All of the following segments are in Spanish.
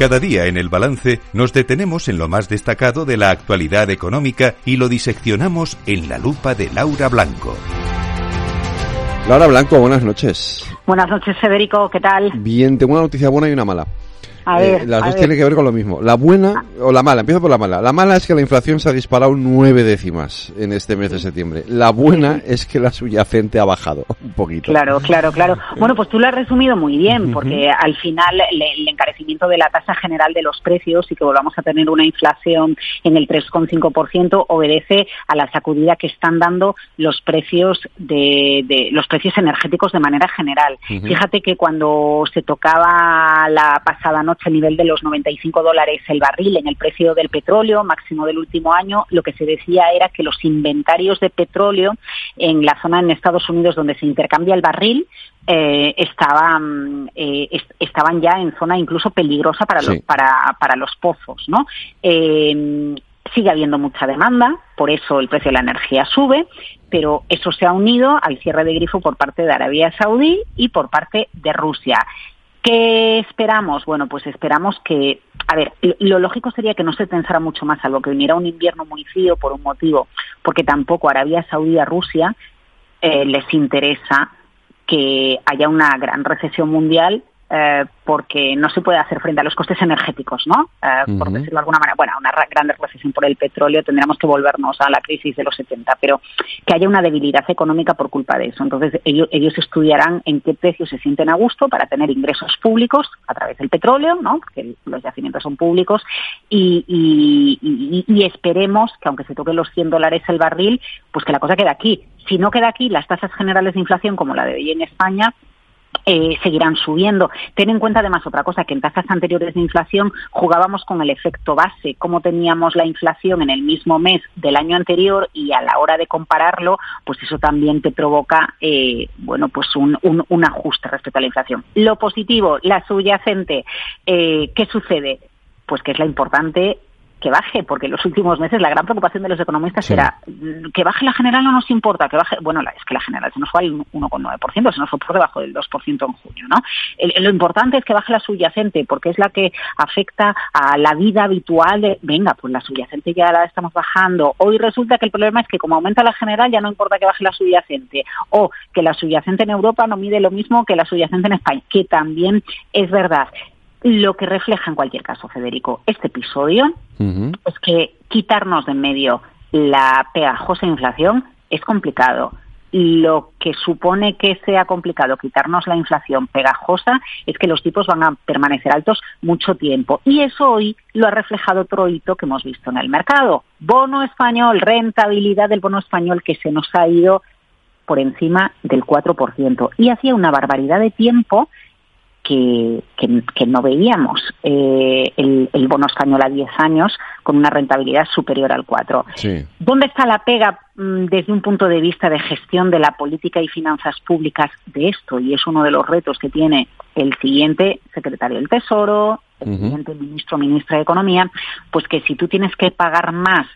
Cada día en el balance nos detenemos en lo más destacado de la actualidad económica y lo diseccionamos en la lupa de Laura Blanco. Laura Blanco, buenas noches. Buenas noches, Federico, ¿qué tal? Bien, tengo una noticia buena y una mala. A Eh, las a dos ver. tienen que ver con lo mismo. La buena o la mala, empiezo por la mala. La mala es que la inflación se ha disparado nueve décimas en este mes de septiembre. La buena es que la subyacente ha bajado un poquito. Claro, claro, claro. Bueno, pues tú lo has resumido muy bien, porque al final el encarecimiento de la tasa general de los precios y que volvamos a tener una inflación en el 3,5% obedece a la sacudida que están dando los precios de, de- los precios energéticos de manera general. Fíjate que cuando se tocaba la pasada noche el nivel de los 95 dólares el barril en el precio del petróleo máximo del último año, lo que se decía era que los inventarios de petróleo en la zona en Estados Unidos donde se intercambia el barril eh, estaban eh, est- estaban ya en zona incluso peligrosa para los Sí. para, para los pozos, ¿no? Eh, sigue habiendo mucha demanda, por eso el precio de la energía sube, pero eso se ha unido al cierre de grifo por parte de Arabia Saudí y por parte de Rusia. ¿Qué esperamos? Bueno, pues esperamos que, a ver, lo- lógico sería que no se tensara mucho más, salvo que viniera un invierno muy frío por un motivo, porque tampoco Arabia Saudí a Rusia eh, les interesa que haya una gran recesión mundial eh, porque no se puede hacer frente a los costes energéticos, ¿no? Eh, Por decirlo de alguna manera. Bueno, una ra- gran recesión por el petróleo tendríamos que volvernos a la crisis de los 70, pero que haya una debilidad económica por culpa de eso. Entonces, ellos, ellos estudiarán en qué precios se sienten a gusto para tener ingresos públicos a través del petróleo, ¿no? Porque los yacimientos son públicos y, y- y- y esperemos que aunque se toque los 100 dólares el barril, pues que la cosa quede aquí. Si no queda aquí, las tasas generales de inflación, como la de hoy en España, eh, seguirán subiendo. Ten en cuenta además otra cosa, que en tasas anteriores de inflación jugábamos con el efecto base, cómo teníamos la inflación en el mismo mes del año anterior y a la hora de compararlo, pues eso también te provoca, eh, bueno, pues un, un- un ajuste respecto a la inflación. Lo positivo, la subyacente, eh, ¿qué sucede? Pues que es la importante que baje, porque en los últimos meses la gran preocupación de los economistas Sí. era mm, que baje la general no nos importa, que baje, bueno, la- es que la general se nos fue al 1,9%, se nos fue por debajo del 2% en junio, ¿no? El- lo importante es que baje la subyacente, porque es la que afecta a la vida habitual de, venga, pues la subyacente ya la estamos bajando. Hoy resulta que el problema es que como aumenta la general ya no importa que baje la subyacente, o que la subyacente en Europa no mide lo mismo que la subyacente en España, que también es verdad. Lo que refleja en cualquier caso, Federico, este episodio es que quitarnos de en medio la pegajosa inflación es complicado. Lo que supone que sea complicado quitarnos la inflación pegajosa es que los tipos van a permanecer altos mucho tiempo. Y eso hoy lo ha reflejado otro hito que hemos visto en el mercado. Bono español, rentabilidad del bono español que se nos ha ido por encima del 4%. Y hacía una barbaridad de tiempo que, que- que no veíamos eh, el, el bono español a 10 años con una rentabilidad superior al 4. Sí. ¿Dónde está la pega mm, desde un punto de vista de gestión de la política y finanzas públicas de esto? Y es uno de los retos que tiene el siguiente secretario del Tesoro, el Ujú. siguiente ministro o ministra de Economía, pues que si tú tienes que pagar más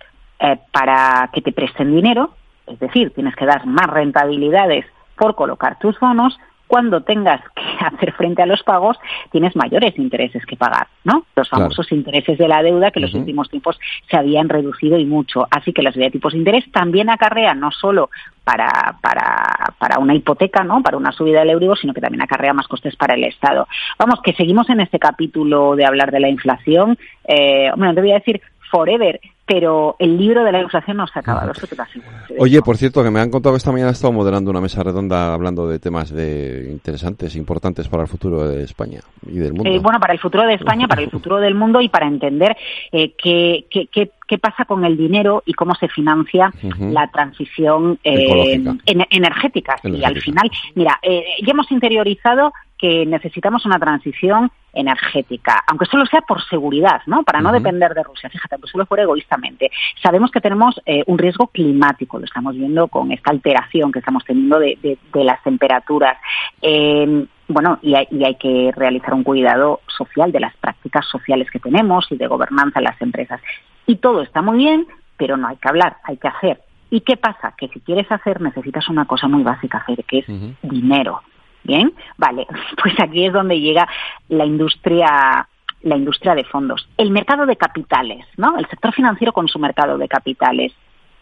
eh, para que te presten dinero, es decir, tienes que dar más rentabilidades por colocar tus bonos, cuando tengas que hacer frente a los pagos, tienes mayores intereses que pagar, ¿no? Los Claro. famosos intereses de la deuda que en los últimos tiempos se habían reducido y mucho. Así que la subida de tipos de interés también acarrea no solo para, para, para una hipoteca, ¿no? Para una subida del Euribor, sino que también acarrea más costes para el Estado. Vamos, que seguimos en este capítulo de hablar de la inflación. Eh, hombre, no te voy a decir forever, pero el libro de la inflación no se ha acabado, eso te lo aseguro. Oye, por cierto, que me han contado que esta mañana he estado moderando una mesa redonda hablando de temas de interesantes, importantes para el futuro de España y del mundo. Eh, bueno, para el futuro de España, para el futuro del mundo y para entender eh, qué, qué, qué, qué pasa con el dinero y cómo se financia la transición eh, en- energética. Y al final, mira, eh, ya hemos interiorizado que necesitamos una transición energética, aunque solo sea por seguridad, ¿no? Para no depender de Rusia, fíjate, pues solo por egoístamente. Sabemos que tenemos eh, un riesgo climático, lo estamos viendo con esta alteración que estamos teniendo de, de- de las temperaturas. Eh, bueno, y hay, y hay que realizar un cuidado social de las prácticas sociales que tenemos y de gobernanza en las empresas. Y todo está muy bien, pero no hay que hablar, hay que hacer. ¿Y qué pasa? Que si quieres hacer necesitas una cosa muy básica hacer, que es dinero. Bien, vale, pues aquí es donde llega la industria la industria de fondos. El mercado de capitales, ¿no? El sector financiero con su mercado de capitales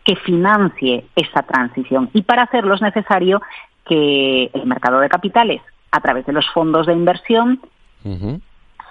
que financie esa transición. Y para hacerlo es necesario que el mercado de capitales, a través de los fondos de inversión,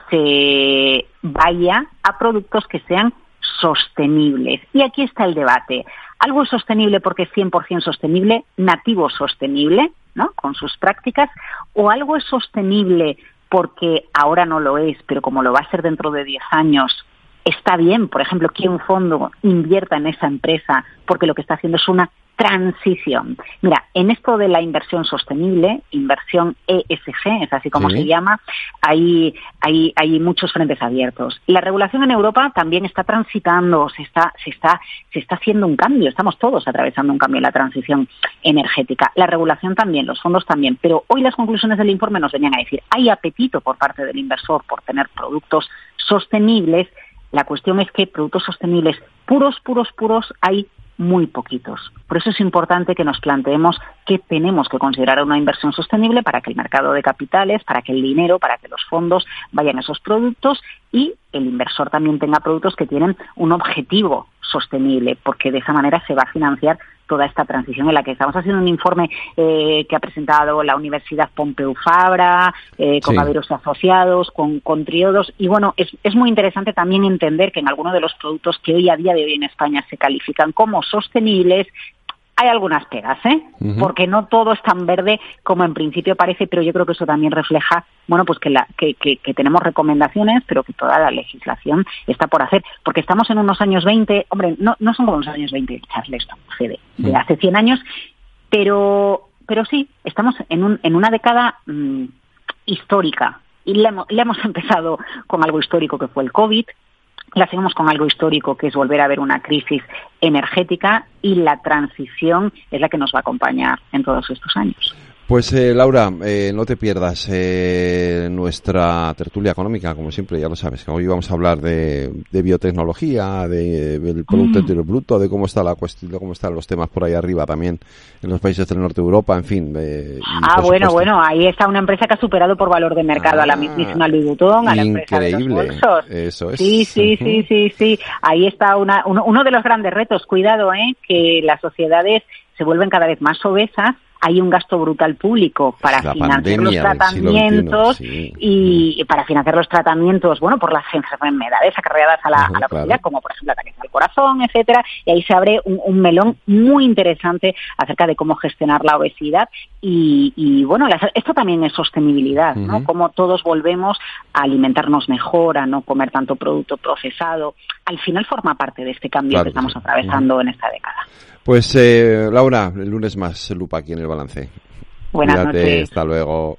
se vaya a productos que sean sostenibles. Y aquí está el debate. Algo es sostenible porque es 100% sostenible, nativo sostenible, ¿no? Con sus prácticas, o algo es sostenible porque ahora no lo es, pero como lo va a ser dentro de 10 años, está bien, por ejemplo, que un fondo invierta en esa empresa porque lo que está haciendo es una transición. Mira, en esto de la inversión sostenible, inversión ESG, es así como se llama, hay, hay, hay muchos frentes abiertos. La regulación en Europa también está transitando, se está, se está, se está haciendo un cambio, estamos todos atravesando un cambio en la transición energética. La regulación también, los fondos también, pero hoy las conclusiones del informe nos venían a decir, hay apetito por parte del inversor por tener productos sostenibles, la cuestión es que productos sostenibles puros, puros, puros hay muy poquitos. Por eso es importante que nos planteemos que tenemos que considerar una inversión sostenible para que el mercado de capitales, para que el dinero, para que los fondos vayan a esos productos y el inversor también tenga productos que tienen un objetivo sostenible, porque de esa manera se va a financiar toda esta transición en la que estamos haciendo un informe eh, que ha presentado la Universidad Pompeu Fabra, eh, con sí. asociados, con, con triodos. Y bueno, es, es muy interesante también entender que en algunos de los productos que hoy a día de hoy en España se califican como sostenibles, hay algunas pegas, ¿eh? Porque no todo es tan verde como en principio parece, pero yo creo que eso también refleja, bueno, pues que, la, que, que, tenemos recomendaciones, pero que toda la legislación está por hacer. Porque estamos en unos años 20, hombre, no, no son como los años 20, Charles, de, de hace 100 años, pero, pero sí, estamos en, un, en una década mm, histórica. Y le hemos empezado con algo histórico que fue el COVID, la seguimos con algo histórico, que es volver a ver una crisis energética y la transición es la que nos va a acompañar en todos estos años. Pues eh, Laura, eh, no te pierdas eh, nuestra tertulia económica, como siempre, ya lo sabes. Hoy vamos a hablar de, biotecnología, de, del Producto mm. Interior Bruto, de cómo está la cuestión, de cómo están los temas por ahí arriba también en los países del norte de Europa, en fin. ah, bueno, bueno, ahí está una empresa que ha superado por valor de mercado a la ah, mismísima Louis Vuitton, a la empresa de los bolsos. Eso es. Sí, sí, sí, sí, sí. Ahí está una, uno, uno de los grandes retos. Cuidado, ¿eh? Que las sociedades se vuelven cada vez más obesas hay un gasto brutal público para financiar los tratamientos y para financiar los tratamientos, bueno, por las enfermedades acarreadas a la, a la como por ejemplo ataques al corazón, etcétera, y ahí se abre un, melón muy interesante acerca de cómo gestionar la obesidad y, bueno, esto también es sostenibilidad, ¿no? Como todos volvemos a alimentarnos mejor, a no comer tanto producto procesado, al final forma parte de este cambio que estamos atravesando en esta década. Pues eh, Laura, el lunes más lupa aquí en el balance. Buenas noches. Hasta luego.